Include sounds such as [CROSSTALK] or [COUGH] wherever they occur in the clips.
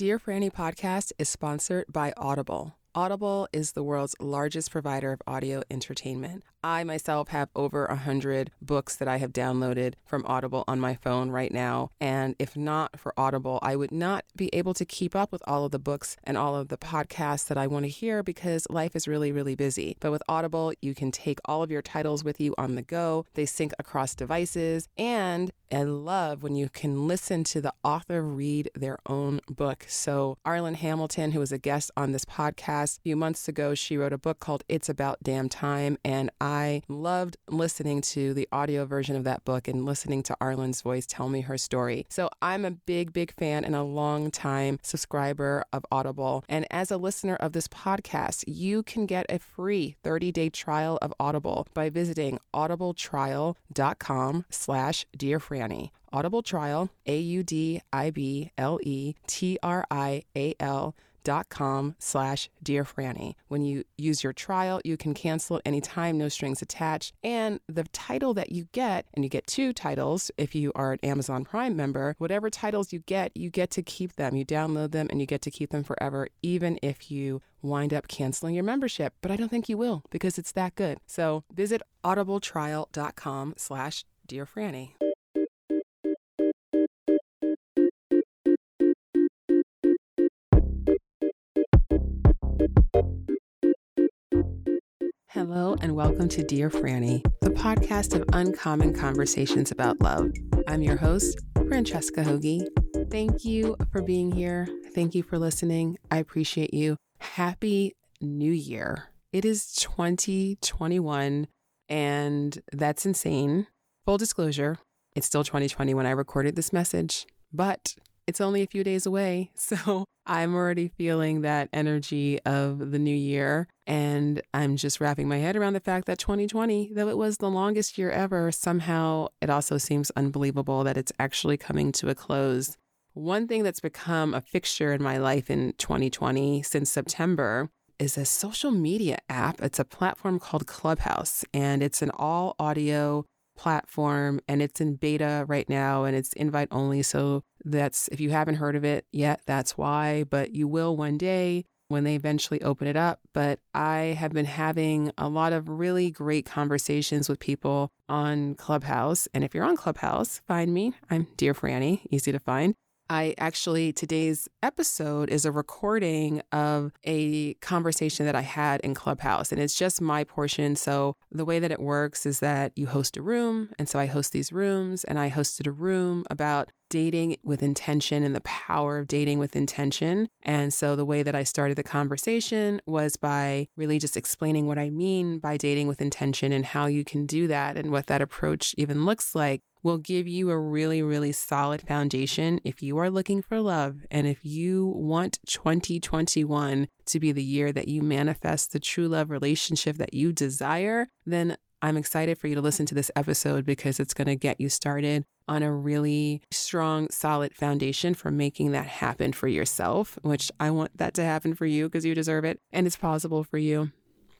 Dear Franny podcast is sponsored by Audible. Audible is the world's largest provider of audio entertainment. I myself have over a hundred books that I have downloaded from Audible on my phone right now. And if not for Audible, I would not be able to keep up with all of the books and all of the podcasts that I want to hear because life is really, really busy. But with Audible, you can take all of your titles with you on the go. They sync across devices. And I love when you can listen to the author read their own book. So, Arlan Hamilton, who was a guest on this podcast a few months ago, she wrote a book called It's About Damn Time. And I loved listening to the audio version of that book and listening to Arlan's voice tell me her story. So, I'm a big, big fan and a long time subscriber of Audible. And as a listener of this podcast, you can get a free 30 day trial of Audible by visiting audibletrial.com slash dear Franny. Audible Trial, A-U-D-I-B-L-E-T-R-I-A-L dot com slash dear franny when you use your trial you can cancel at any time no strings attached. And the title that you get and you get two titles if you are an amazon prime member whatever titles you get you get to keep them. You download them and you get to keep them forever even if you wind up canceling your membership. But i don't think you will because it's that good. So visit audibletrial.com slash dear franny Hello, and welcome to Dear Franny, the podcast of uncommon conversations about love. I'm your host, Francesca Hogi. Thank you for being here. Thank you for listening. I appreciate you. Happy New Year. It is 2021, and that's insane. Full disclosure, it's still 2020 when I recorded this message, but it's only a few days away. [LAUGHS] So I'm already feeling that energy of the new year. And I'm just wrapping my head around the fact that 2020, though it was the longest year ever, somehow it also seems unbelievable that it's actually coming to a close. One thing that's become a fixture in my life in 2020 since September is a social media app. It's a platform called Clubhouse, and it's an all audio platform and it's in beta right now and it's invite only. So that's if you haven't heard of it yet, that's why, but you will one day when they eventually open it up. But I have been having a lot of really great conversations with people on Clubhouse. And if you're on Clubhouse, find me. I'm Dear Franny, easy to find. I actually, today's episode is a recording of a conversation that I had in Clubhouse, and it's just my portion. So, the way that it works is that you host a room. And so, I host these rooms, and I hosted a room about dating with intention and the power of dating with intention. And so, the way that I started the conversation was by really just explaining what I mean by dating with intention and how you can do that and what that approach even looks like will give you a really, really solid foundation if you are looking for love and if you want 2021 to be the year that you manifest the true love relationship that you desire, then I'm excited for you to listen to this episode because it's going to get you started on a really strong, solid foundation for making that happen for yourself, which I want that to happen for you because you deserve it and it's possible for you.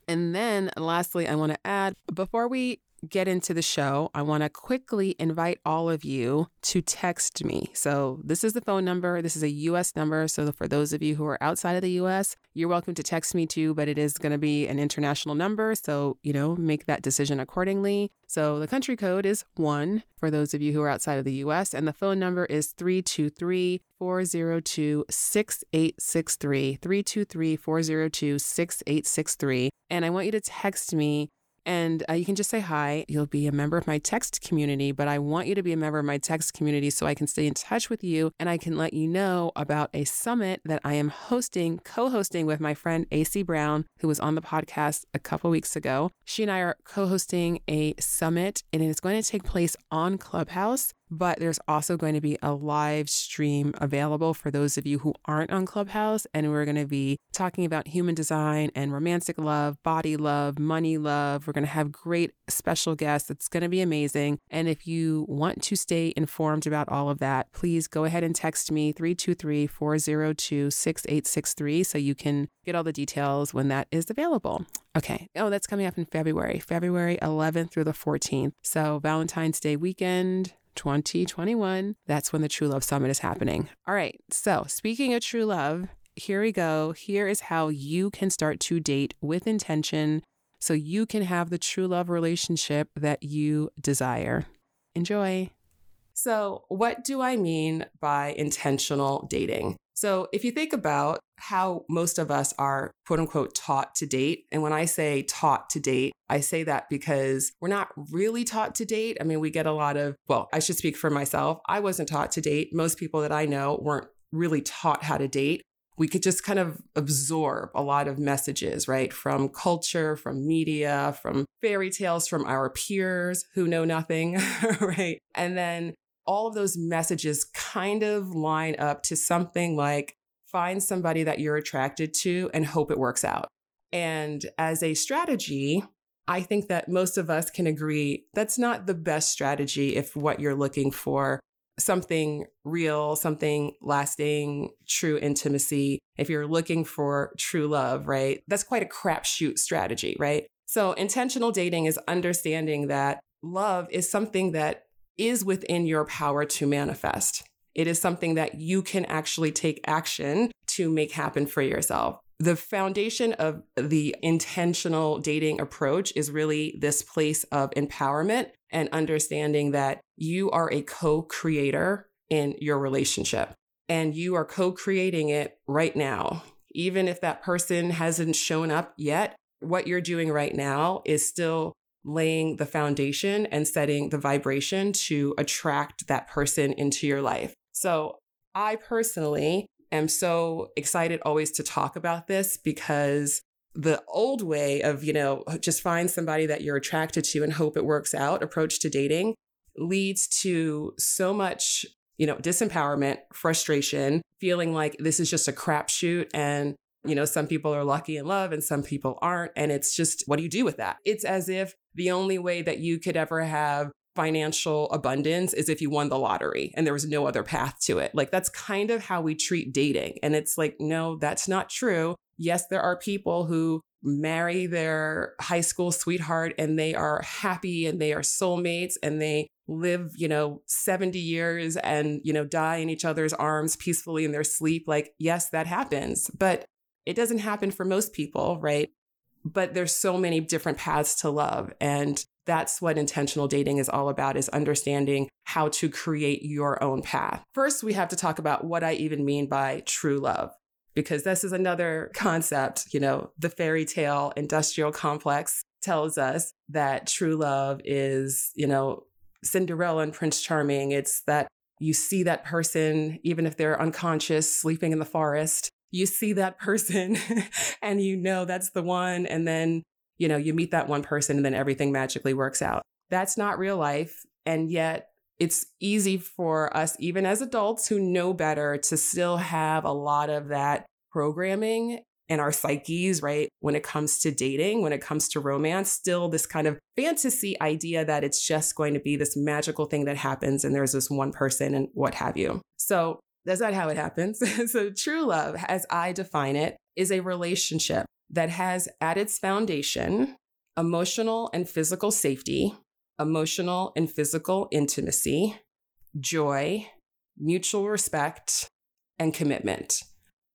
And then lastly, I want to add before we get into the show, I want to quickly invite all of you to text me. So, this is the phone number. This is a US number. So, for those of you who are outside of the US, you're welcome to text me too, but it is going to be an international number. So, you know, make that decision accordingly. So, the country code is one for those of you who are outside of the US, and the phone number is 323 402 6863. 323 402 6863. And I want you to text me and uh, you can just say hi. You'll be a member of my text community, but I want you to be a member of my text community so I can stay in touch with you and I can let you know about a summit that I am hosting, co hosting with my friend AC Brown, who was on the podcast a couple weeks ago. She and I are co hosting a summit, and it's going to take place on Clubhouse but there's also going to be a live stream available for those of you who aren't on Clubhouse. And we're going to be talking about human design and romantic love, body love, money love. We're going to have great special guests. It's going to be amazing. And if you want to stay informed about all of that, please go ahead and text me 323 402 6863 so you can get all the details when that is available. Okay. Oh, that's coming up in February, February 11th through the 14th. So, Valentine's Day weekend 2021. That's when the True Love Summit is happening. All right. So, speaking of true love, here we go. Here is how you can start to date with intention so you can have the true love relationship that you desire. Enjoy. So, what do I mean by intentional dating? So, if you think about how most of us are quote unquote taught to date, and when I say taught to date, I say that because we're not really taught to date. I mean, we get a lot of, well, I should speak for myself. I wasn't taught to date. Most people that I know weren't really taught how to date we could just kind of absorb a lot of messages, right? From culture, from media, from fairy tales from our peers who know nothing, [LAUGHS] right? And then all of those messages kind of line up to something like find somebody that you're attracted to and hope it works out. And as a strategy, I think that most of us can agree that's not the best strategy if what you're looking for something real, something lasting, true intimacy, if you're looking for true love, right? That's quite a crapshoot strategy, right? So, intentional dating is understanding that love is something that is within your power to manifest. It is something that you can actually take action to make happen for yourself. The foundation of the intentional dating approach is really this place of empowerment and understanding that you are a co creator in your relationship and you are co creating it right now. Even if that person hasn't shown up yet, what you're doing right now is still laying the foundation and setting the vibration to attract that person into your life. So, I personally am so excited always to talk about this because the old way of, you know, just find somebody that you're attracted to and hope it works out approach to dating leads to so much, you know, disempowerment, frustration, feeling like this is just a crapshoot and you know, some people are lucky in love and some people aren't. And it's just, what do you do with that? It's as if the only way that you could ever have financial abundance is if you won the lottery and there was no other path to it. Like that's kind of how we treat dating. And it's like, no, that's not true. Yes, there are people who marry their high school sweetheart and they are happy and they are soulmates and they live, you know, 70 years and, you know, die in each other's arms peacefully in their sleep. Like, yes, that happens, but it doesn't happen for most people, right? But there's so many different paths to love. And that's what intentional dating is all about is understanding how to create your own path. First, we have to talk about what I even mean by true love because this is another concept, you know, the fairy tale industrial complex tells us that true love is, you know, Cinderella and Prince Charming. It's that you see that person even if they're unconscious sleeping in the forest you see that person [LAUGHS] and you know that's the one and then you know, you meet that one person and then everything magically works out. That's not real life. And yet, it's easy for us, even as adults who know better, to still have a lot of that programming in our psyches, right? When it comes to dating, when it comes to romance, still this kind of fantasy idea that it's just going to be this magical thing that happens and there's this one person and what have you. So that's not how it happens. [LAUGHS] so, true love, as I define it, is a relationship that has at its foundation emotional and physical safety, emotional and physical intimacy, joy, mutual respect, and commitment.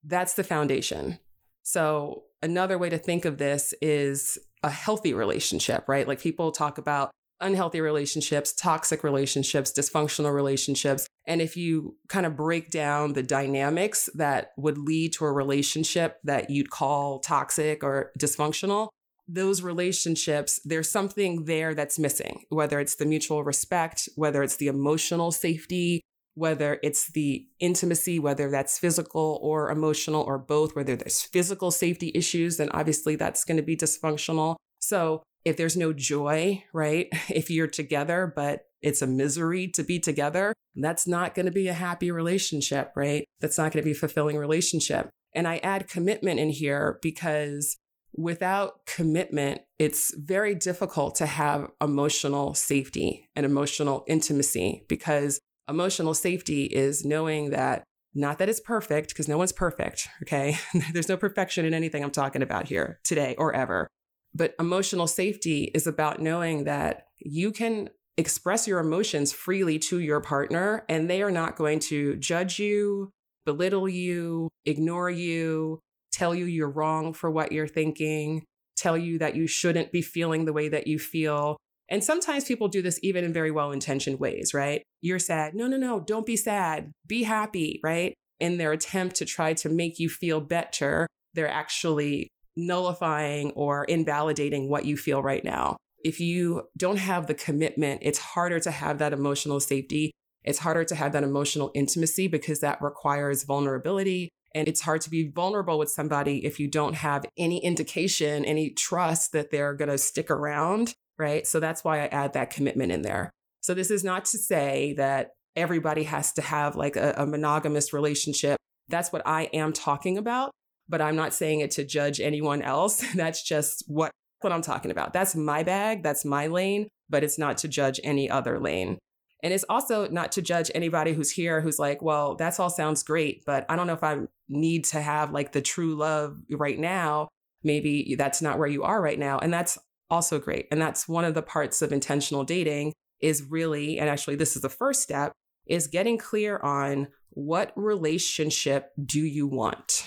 That's the foundation. So, another way to think of this is a healthy relationship, right? Like people talk about unhealthy relationships, toxic relationships, dysfunctional relationships. And if you kind of break down the dynamics that would lead to a relationship that you'd call toxic or dysfunctional, those relationships, there's something there that's missing, whether it's the mutual respect, whether it's the emotional safety, whether it's the intimacy, whether that's physical or emotional or both, whether there's physical safety issues, then obviously that's going to be dysfunctional. So if there's no joy, right? [LAUGHS] If you're together, but it's a misery to be together, that's not going to be a happy relationship, right? That's not going to be a fulfilling relationship. And I add commitment in here because without commitment, it's very difficult to have emotional safety and emotional intimacy because emotional safety is knowing that not that it's perfect, because no one's perfect, okay? [LAUGHS] There's no perfection in anything I'm talking about here today or ever. But emotional safety is about knowing that you can express your emotions freely to your partner, and they are not going to judge you, belittle you, ignore you, tell you you're wrong for what you're thinking, tell you that you shouldn't be feeling the way that you feel. And sometimes people do this even in very well intentioned ways, right? You're sad. No, no, no, don't be sad. Be happy, right? In their attempt to try to make you feel better, they're actually nullifying or invalidating what you feel right now. If you don't have the commitment, it's harder to have that emotional safety. It's harder to have that emotional intimacy because that requires vulnerability. And it's hard to be vulnerable with somebody if you don't have any indication, any trust that they're going to stick around. Right. So that's why I add that commitment in there. So this is not to say that everybody has to have like a, a monogamous relationship. That's what I am talking about but I'm not saying it to judge anyone else. [LAUGHS] That's just what what I'm talking about. That's my bag, that's my lane, but it's not to judge any other lane. And it's also not to judge anybody who's here who's like, well, that's all sounds great, but I don't know if I need to have like the true love right now. Maybe that's not where you are right now. And that's also great. And that's one of the parts of intentional dating is really, and actually, this is the first step, is getting clear on what relationship do you want?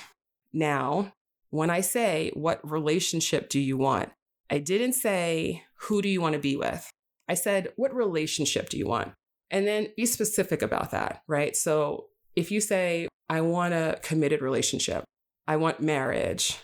Now, when I say, what relationship do you want? I didn't say, who do you want to be with? I said, what relationship do you want? And then be specific about that, right? So if you say, I want a committed relationship, I want marriage,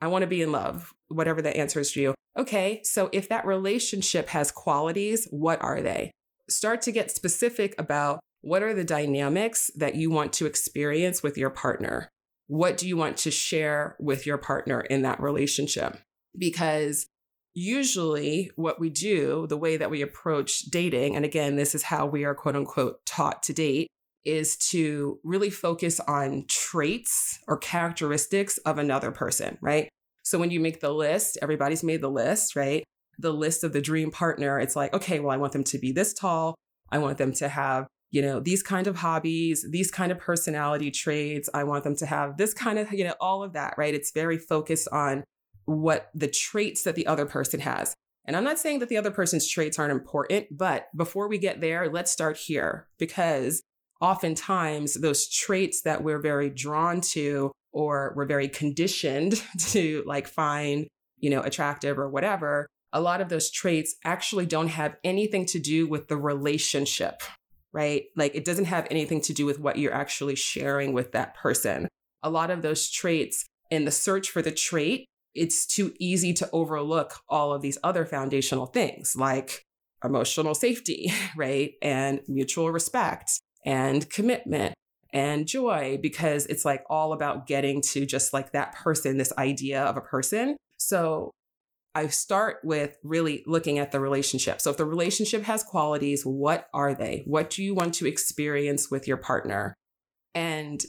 I want to be in love, whatever the answer is to you. Okay, so if that relationship has qualities, what are they? Start to get specific about what are the dynamics that you want to experience with your partner? What do you want to share with your partner in that relationship? Because usually what we do, the way that we approach dating, and again, this is how we are quote unquote taught to date, is to really focus on traits or characteristics of another person, right? So when you make the list, everybody's made the list, right? The list of the dream partner, it's like, okay, well, I want them to be this tall. I want them to have you know, these kind of hobbies, these kind of personality traits. I want them to have this kind of, you know, all of that, right? It's very focused on what the traits that the other person has. And I'm not saying that the other person's traits aren't important, but before we get there, let's start here because oftentimes those traits that we're very drawn to or we're very conditioned [LAUGHS] to like find, you know, attractive or whatever, a lot of those traits actually don't have anything to do with the relationship right? Like it doesn't have anything to do with what you're actually sharing with that person. A lot of those traits in the search for the trait, it's too easy to overlook all of these other foundational things like emotional safety, [LAUGHS] right? And mutual respect and commitment and joy because it's like all about getting to just like that person, this idea of a person. So I start with really looking at the relationship. So if the relationship has qualities, what are they? What do you want to experience with your partner? And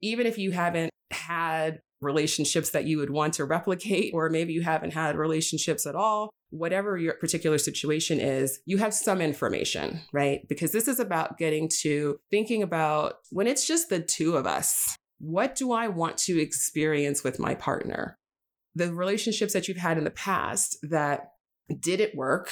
even if you haven't had relationships that you would want to replicate, or maybe you haven't had relationships at all, whatever your particular situation is, you have some information, right? Because this is about getting to thinking about when it's just the two of us, what do I want to experience with my partner? The relationships that you've had in the past that didn't work,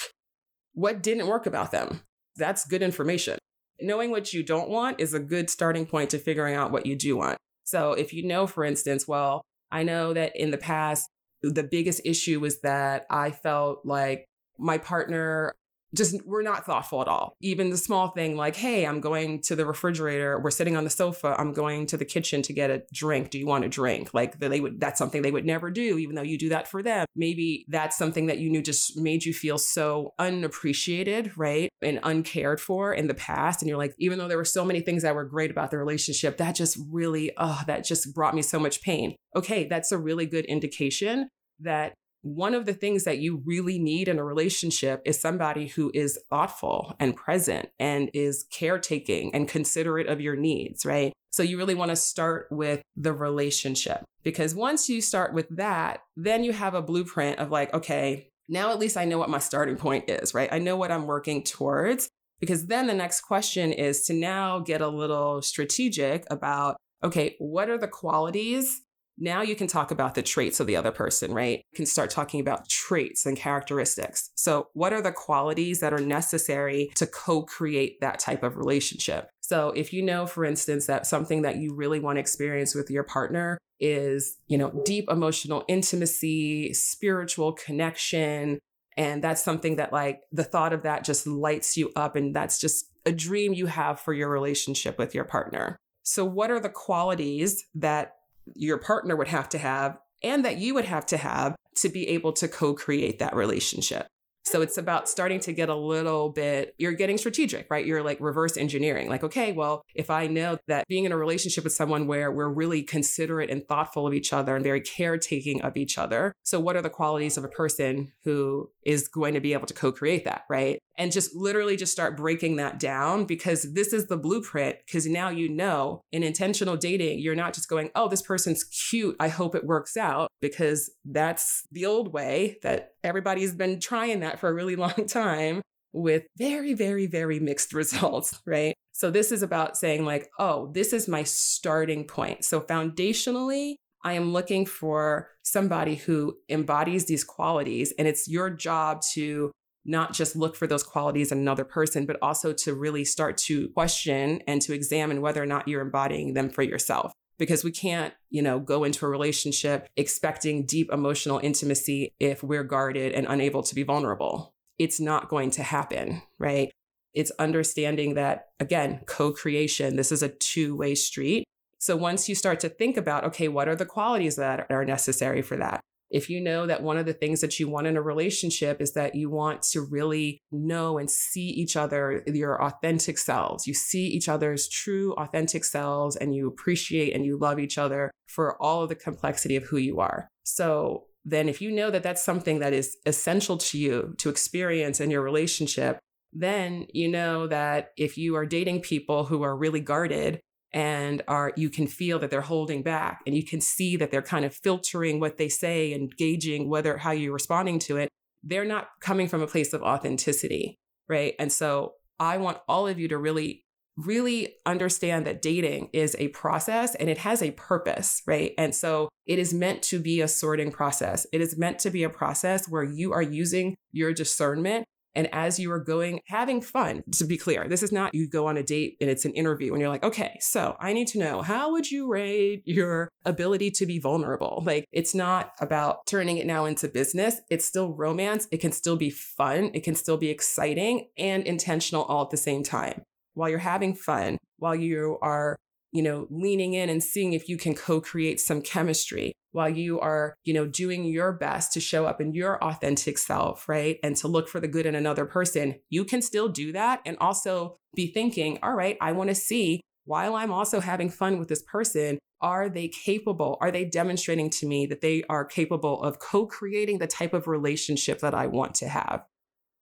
what didn't work about them? That's good information. Knowing what you don't want is a good starting point to figuring out what you do want. So if you know, for instance, well, I know that in the past, the biggest issue was that I felt like my partner just we're not thoughtful at all. Even the small thing like, hey, I'm going to the refrigerator, we're sitting on the sofa, I'm going to the kitchen to get a drink. Do you want a drink? Like they would that's something they would never do, even though you do that for them. Maybe that's something that you knew just made you feel so unappreciated, right? And uncared for in the past. And you're like, even though there were so many things that were great about the relationship, that just really, oh, that just brought me so much pain. Okay, that's a really good indication that one of the things that you really need in a relationship is somebody who is thoughtful and present and is caretaking and considerate of your needs, right? So you really want to start with the relationship because once you start with that, then you have a blueprint of like, okay, now at least I know what my starting point is, right? I know what I'm working towards because then the next question is to now get a little strategic about, okay, what are the qualities Now you can talk about the traits of the other person, right? You can start talking about traits and characteristics. So, what are the qualities that are necessary to co create that type of relationship? So, if you know, for instance, that something that you really want to experience with your partner is, you know, deep emotional intimacy, spiritual connection, and that's something that, like, the thought of that just lights you up. And that's just a dream you have for your relationship with your partner. So, what are the qualities that your partner would have to have and that you would have to have to be able to co create that relationship? So it's about starting to get a little bit, you're getting strategic, right? You're like reverse engineering. Like, okay, well, if I know that being in a relationship with someone where we're really considerate and thoughtful of each other and very caretaking of each other. So, what are the qualities of a person who is going to be able to co create that, right? And just literally just start breaking that down because this is the blueprint. Because now you know in intentional dating, you're not just going, oh, this person's cute. I hope it works out because that's the old way that everybody's been trying that for a really [LAUGHS] long time with very, very, very mixed [LAUGHS] results, right? So this is about saying, like, oh, this is my starting point. So foundationally, I am looking for somebody who embodies these qualities. And it's your job to not just look for those qualities in another person, but also to really start to question and to examine whether or not you're embodying them for yourself. Because we can't, you know, go into a relationship expecting deep emotional intimacy if we're guarded and unable to be vulnerable. It's not going to happen, right? It's understanding that, again, co creation, this is a two way street. So once you start to think about, okay, what are the qualities that are necessary for that? If you know that one of the things that you want in a relationship is that you want to really know and see each other, your authentic selves, you see each other's true authentic selves and you appreciate and you love each other for all of the complexity of who you are. So then if you know that that's something that is essential to you to experience in your relationship, then you know that if you are dating people who are really guarded, and are you can feel that they're holding back and you can see that they're kind of filtering what they say and gauging whether how you're responding to it they're not coming from a place of authenticity right? And so i want all of you to really really understand that dating is a process and it has a purpose right? And so it is meant to be a sorting process. It is meant to be a process where you are using your discernment and as you are going, having fun, to be clear, this is not you go on a date and it's an interview and you're like, okay, so I need to know how would you rate your ability to be vulnerable? Like, it's not about turning it now into business. It's still romance. It can still be fun. It can still be exciting and intentional all at the same time. While you're having fun, while you are you know, leaning in and seeing if you can co-create some chemistry while you are, you know, doing your best to show up in your authentic self, right? And to look for the good in another person. You can still do that and also be thinking, all right, I want to see while I'm also having fun with this person, are they capable? Are they demonstrating to me that they are capable of co creating the type of relationship that I want to have?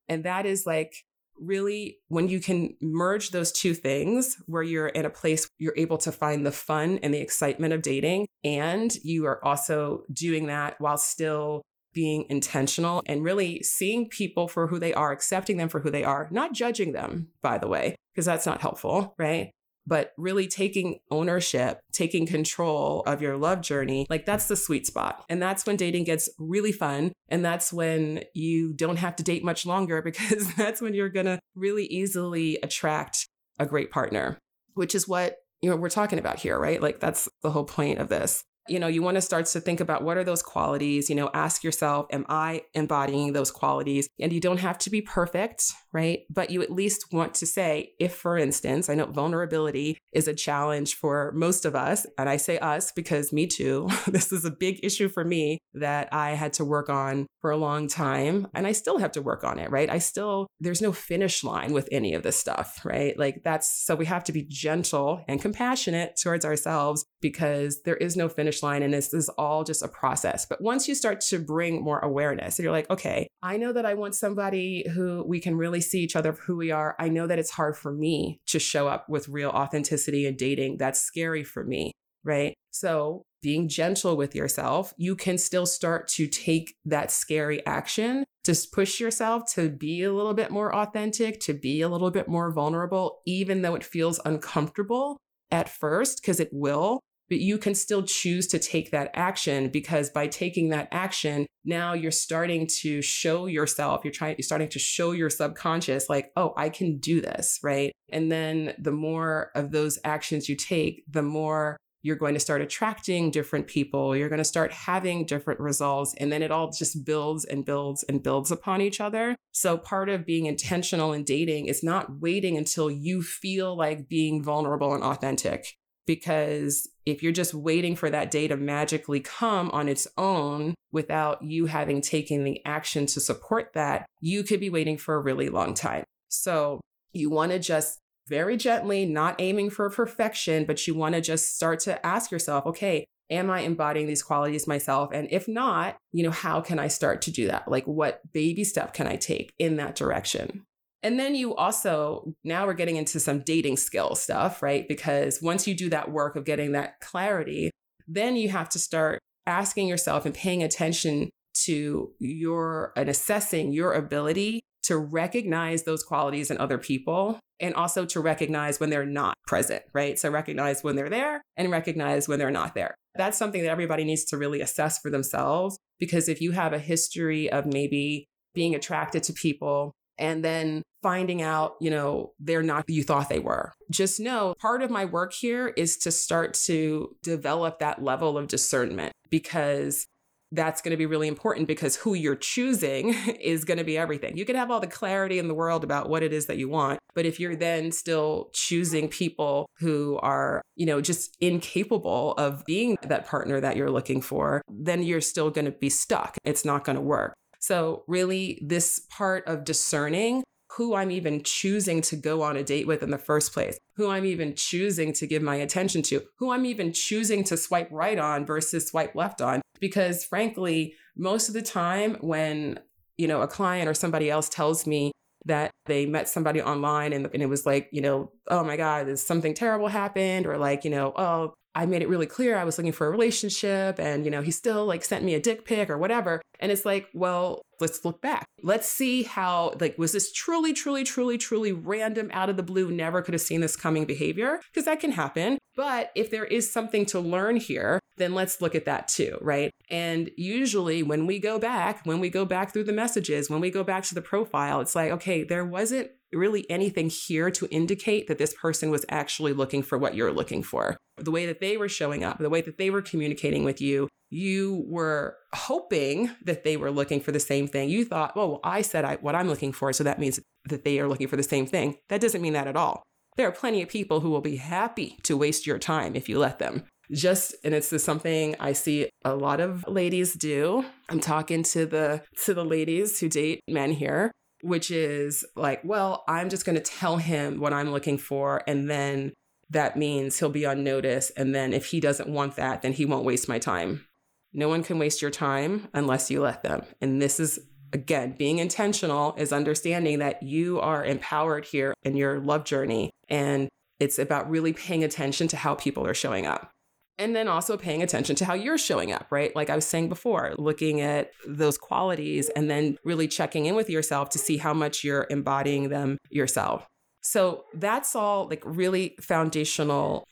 And that is like really when you can merge those two things where you're in a place you're able to find the fun and the excitement of dating and you are also doing that while still being intentional and really seeing people for who they are accepting them for who they are not judging them by the way because that's not helpful right but really taking ownership, taking control of your love journey, like that's the sweet spot. And that's when dating gets really fun. And that's when you don't have to date much longer [LAUGHS] because that's when you're going to really easily attract a great partner, which is what you know we're talking about here, right? Like that's the whole point of this you know, you want to start to think about what are those qualities, you know, ask yourself, am I embodying those qualities? And you don't have to be perfect, right? But you at least want to say, if for instance, I know vulnerability is a challenge for most of us, and I say us because me too, [LAUGHS] this is a big issue for me that I had to work on for a long time. And I still have to work on it, right? I still, there's no finish line with any of this stuff, right? Like that's, so we have to be gentle and compassionate towards ourselves because there is no finish line and this is all just a process. But once you start to bring more awareness, and you're like, okay, I know that I want somebody who we can really see each other for who we are. I know that it's hard for me to show up with real authenticity and dating. That's scary for me, right? So being gentle with yourself, you can still start to take that scary action to push yourself to be a little bit more authentic, to be a little bit more vulnerable, even though it feels uncomfortable at first, because it will but you can still choose to take that action because by taking that action, now you're starting to show yourself, you're trying, you're starting to show your subconscious, like, oh, I can do this, right? And then the more of those actions you take, the more you're going to start attracting different people. You're going to start having different results. And then it all just builds and builds and builds upon each other. So part of being intentional in dating is not waiting until you feel like being vulnerable and authentic. Because if you're just waiting for that day to magically come on its own without you having taken the action to support that, you could be waiting for a really long time. So you want to just very gently, not aiming for perfection, but you want to just start to ask yourself, okay, am I embodying these qualities myself? And if not, you know, how can I start to do that? Like, what baby step can I take in that direction? And then you also, now we're getting into some dating skill stuff, right? Because once you do that work of getting that clarity, then you have to start asking yourself and paying attention to your and assessing your ability to recognize those qualities in other people and also to recognize when they're not present, right? So recognize when they're there and recognize when they're not there. That's something that everybody needs to really assess for themselves because if you have a history of maybe being attracted to people and then finding out, you know, they're not who you thought they were. Just know part of my work here is to start to develop that level of discernment because that's going to be really important because who you're choosing [LAUGHS] is going to be everything. You can have all the clarity in the world about what it is that you want, but if you're then still choosing people who are, you know, just incapable of being that partner that you're looking for, then you're still going to be stuck. It's not going to work. So, really, this part of discerning who I'm even choosing to go on a date with in the first place, who I'm even choosing to give my attention to, who I'm even choosing to swipe right on versus swipe left on. Because frankly, most of the time when, you know, a client or somebody else tells me that they met somebody online and, and it was like, you know, oh my God, there's something terrible happened, or like, you know, oh, I made it really clear I was looking for a relationship and, you know, he still like sent me a dick pic or whatever. And it's like, well, let's look back. Let's see how, like, was this truly, truly, truly, truly random out of the blue, never could have seen this coming behavior? Because that can happen. But if there is something to learn here, then let's look at that too, right? And usually when we go back, when we go back through the messages, when we go back to the profile, it's like, okay, there wasn't really anything here to indicate that this person was actually looking for what you're looking for. The way that they were showing up, the way that they were communicating with you, you were hoping that they were looking for the same thing. You thought, oh, well, I said I, what I'm looking for, so that means that they are looking for the same thing. That doesn't mean that at all. There are plenty of people who will be happy to waste your time if you let them. Just and it's just something I see a lot of ladies do. I'm talking to the to the ladies who date men here which is like, well, I'm just going to tell him what I'm looking for. And then that means he'll be on notice. And then if he doesn't want that, then he won't waste my time. No one can waste your time unless you let them. And this is, again, being intentional is understanding that you are empowered here in your love journey. And it's about really paying attention to how people are showing up. And then also paying attention to how you're showing up, right? Like I was saying before, looking at those qualities and then really checking in with yourself to see how much you're embodying them yourself. So that's all like really foundational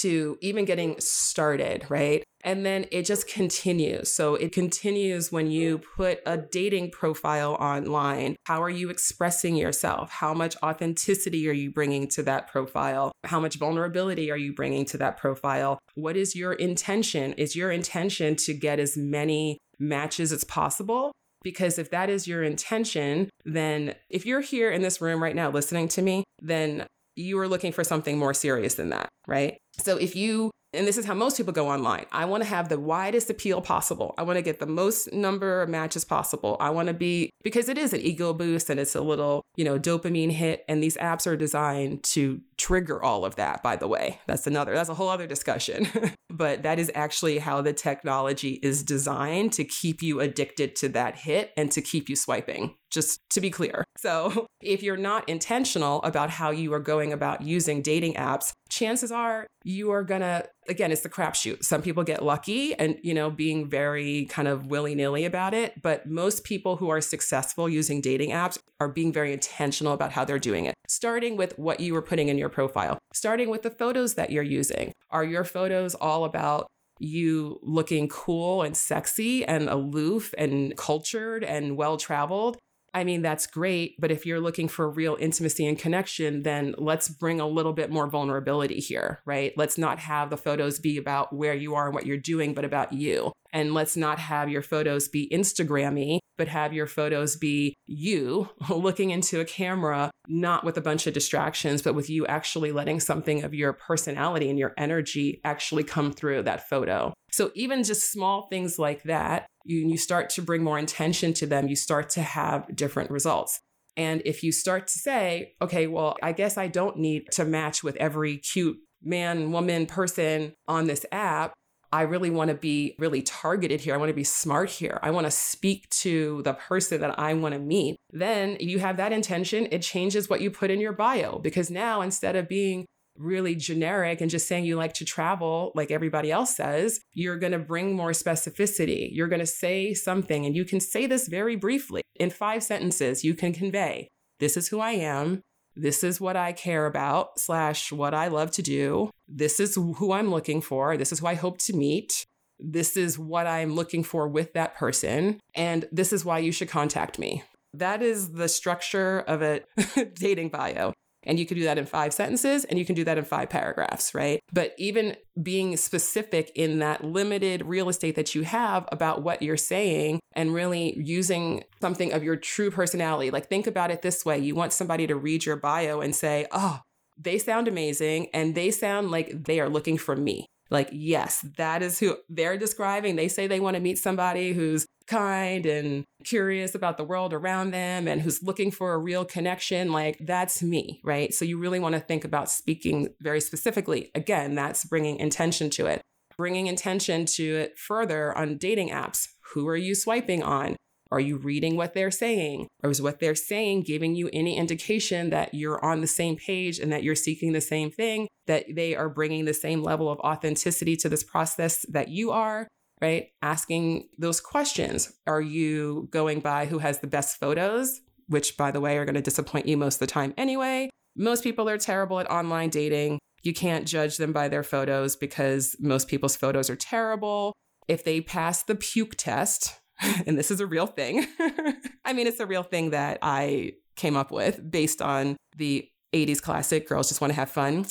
to even getting started, right? And then it just continues. So it continues when you put a dating profile online. How are you expressing yourself? How much authenticity are you bringing to that profile? How much vulnerability are you bringing to that profile? What is your intention? Is your intention to get as many matches as possible? Because if that is your intention, then if you're here in this room right now listening to me, then you are looking for something more serious than that, right? So if you and this is how most people go online. I want to have the widest appeal possible. I want to get the most number of matches possible. I want to be, because it is an ego boost and it's a little, you know, dopamine hit. And these apps are designed to trigger all of that, by the way. That's another, that's a whole other discussion. [LAUGHS] but that is actually how the technology is designed to keep you addicted to that hit and to keep you swiping. just to be clear. So, [LAUGHS] if you're not intentional about how you are going about using dating apps, chances are you are gonna, again, it's the crapshoot. Some people get lucky and, you know, being very kind of willy nilly about it. But most people who are successful using dating apps are being very intentional about how they're doing it, starting with what you were putting in your profile, starting with the photos that you're using. Are your photos all about you looking cool and sexy and aloof and cultured and well traveled? I mean, that's great. But if you're looking for real intimacy and connection, then let's bring a little bit more vulnerability here, right? Let's not have the photos be about where you are and what you're doing, but about you. And let's not have your photos be Instagrammy, but have your photos be you [LAUGHS] looking into a camera, not with a bunch of distractions, but with you actually letting something of your personality and your energy actually come through that photo. So even just small things like that, you, you start to bring more intention to them, you start to have different results. And if you start to say, okay, well, I guess I don't need to match with every cute man, woman, person on this app, I really want to be really targeted here. I want to be smart here. I want to speak to the person that I want to meet. Then you have that intention, it changes what you put in your bio because now instead of being really generic and just saying you like to travel like everybody else says, you're going to bring more specificity. You're going to say something, and you can say this very briefly. In five sentences, you can convey this is who I am this is what I care about, slash, what I love to do. This is who I'm looking for. This is who I hope to meet. This is what I'm looking for with that person. And this is why you should contact me. That is the structure of a [LAUGHS] dating bio. And you can do that in five sentences and you can do that in five paragraphs, right? But even being specific in that limited real estate that you have about what you're saying and really using something of your true personality. Like, think about it this way you want somebody to read your bio and say, oh, they sound amazing and they sound like they are looking for me. Like, yes, that is who they're describing. They say they want to meet somebody who's kind and curious about the world around them and who's looking for a real connection. Like, that's me, right? So, you really want to think about speaking very specifically. Again, that's bringing intention to it. Bringing intention to it further on dating apps. Who are you swiping on? Are you reading what they're saying? Or is what they're saying giving you any indication that you're on the same page and that you're seeking the same thing, that they are bringing the same level of authenticity to this process that you are? Right? Asking those questions. Are you going by who has the best photos, which, by the way, are going to disappoint you most of the time anyway? Most people are terrible at online dating. You can't judge them by their photos because most people's photos are terrible. If they pass the puke test, [LAUGHS] and this is a real thing. [LAUGHS] I mean, it's a real thing that I came up with based on the 80s classic Girls Just Want to Have Fun.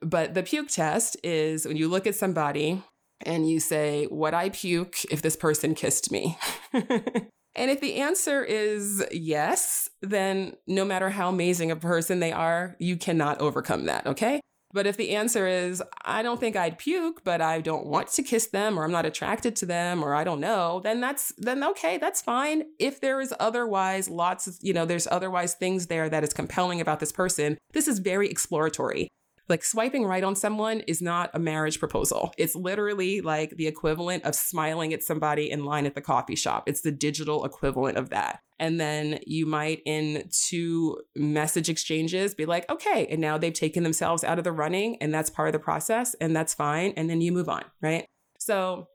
But the puke test is when you look at somebody and you say, Would I puke if this person kissed me? [LAUGHS] and if the answer is yes, then no matter how amazing a person they are, you cannot overcome that. Okay. But if the answer is, I don't think I'd puke, but I don't want to kiss them, or I'm not attracted to them, or I don't know, then that's, then okay, that's fine. If there is otherwise lots of, you know, there's otherwise things there that is compelling about this person, this is very exploratory. Like swiping right on someone is not a marriage proposal. It's literally like the equivalent of smiling at somebody in line at the coffee shop. It's the digital equivalent of that. And then you might, in two message exchanges, be like, okay, and now they've taken themselves out of the running, and that's part of the process, and that's fine. And then you move on, right? So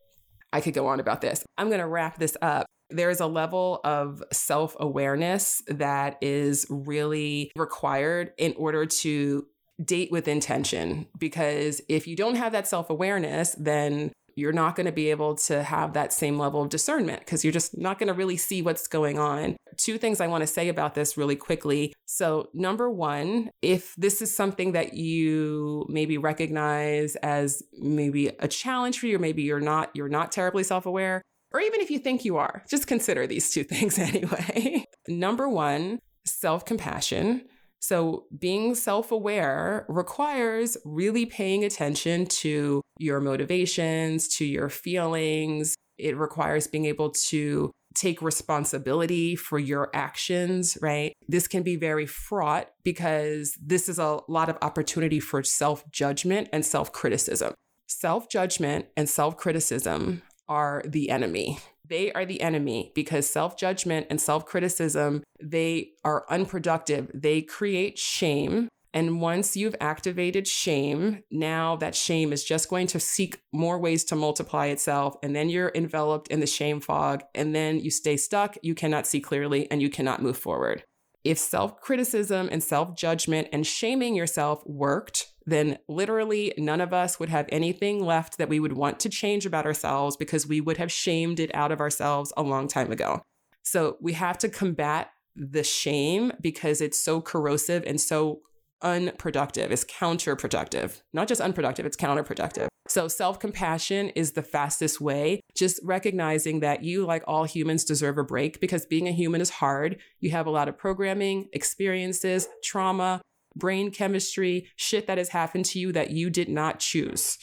I could go on about this. I'm going to wrap this up. There's a level of self awareness that is really required in order to date with intention because if you don't have that self awareness, then you're not going to be able to have that same level of discernment because you're just not going to really see what's going on. Two things I want to say about this really quickly. So, number one, if this is something that you maybe recognize as maybe a challenge for you, or maybe you're not, you're not terribly self-aware, or even if you think you are, just consider these two [LAUGHS] things anyway. number one, self-compassion. So, being self aware requires really paying attention to your motivations, to your feelings. It requires being able to take responsibility for your actions, right? This can be very fraught because this is a lot of opportunity for self judgment and self criticism. Self judgment and self criticism are the enemy they are the enemy because self-judgment and self-criticism, they are unproductive. They create shame and once you've activated shame, now that shame is just going to seek more ways to multiply itself. And then you're enveloped in the shame fog. And then you stay stuck. You cannot see clearly and you cannot move forward. If self criticism and self judgment and shaming yourself worked, then literally none of us would have anything left that we would want to change about ourselves because we would have shamed it out of ourselves a long time ago. So we have to combat the shame because it's so corrosive and so unproductive, it's counterproductive. Not just unproductive, it's counterproductive. So, self compassion is the fastest way, just recognizing that you, like all humans, deserve a break because being a human is hard. You have a lot of programming, experiences, trauma, brain chemistry, shit that has happened to you that you did not choose.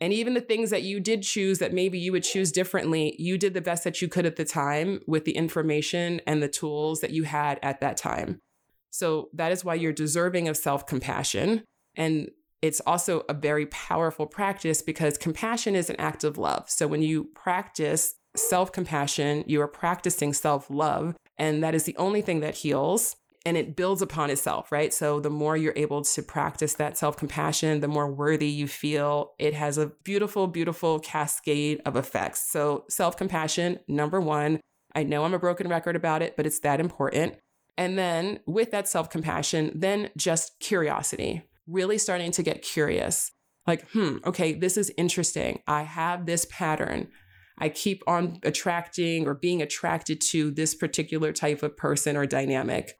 And even the things that you did choose that maybe you would choose differently, you did the best that you could at the time with the information and the tools that you had at that time. So that is why you're deserving of self compassion. And it's also a very powerful practice because compassion is an act of love. So when you practice self compassion, you are practicing self love. And that is the only thing that heals and it builds upon itself, right? So the more you're able to practice that self compassion, the more worthy you feel. It has a beautiful, beautiful cascade of effects. So self compassion, number one. I know I'm a broken record about it, but it's that important. And then with that self compassion, then just curiosity, really starting to get curious. Like, hmm, okay, this is interesting. I have this pattern. I keep on attracting or being attracted to this particular type of person or dynamic.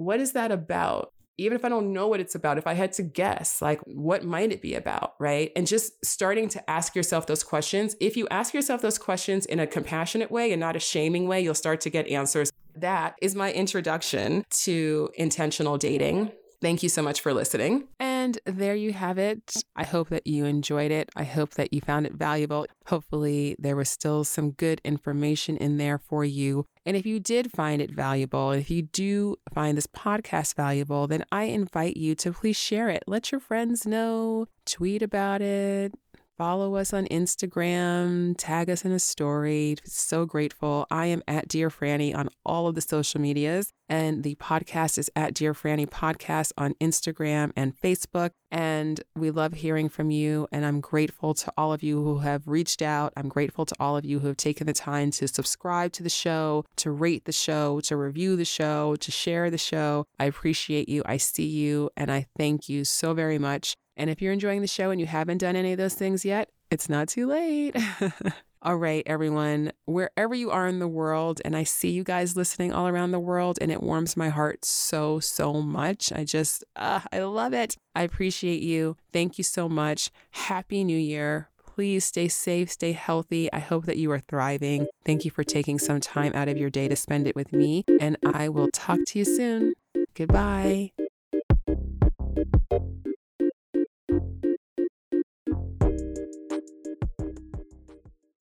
What is that about? Even if I don't know what it's about, if I had to guess, like, what might it be about? Right. And just starting to ask yourself those questions. If you ask yourself those questions in a compassionate way and not a shaming way, you'll start to get answers that is my introduction to intentional dating. Thank you so much for listening. And there you have it. I hope that you enjoyed it. I hope that you found it valuable. Hopefully, there was still some good information in there for you. And if you did find it valuable, if you do find this podcast valuable, then I invite you to please share it. Let your friends know, tweet about it, Follow us on Instagram, tag us in a story. So grateful. I am at Dear Franny on all of the social medias, and the podcast is at Dear Franny Podcast on Instagram and Facebook. And we love hearing from you. And I'm grateful to all of you who have reached out. I'm grateful to all of you who have taken the time to subscribe to the show, to rate the show, to review the show, to share the show. I appreciate you. I see you, and I thank you so very much. And if you're enjoying the show and you haven't done any of those things yet, it's not too late. [LAUGHS] all right, everyone, wherever you are in the world, and I see you guys listening all around the world, and it warms my heart so, so much. I just, uh, I love it. I appreciate you. Thank you so much. Happy New Year. Please stay safe, stay healthy. I hope that you are thriving. Thank you for taking some time out of your day to spend it with me, and I will talk to you soon. Goodbye.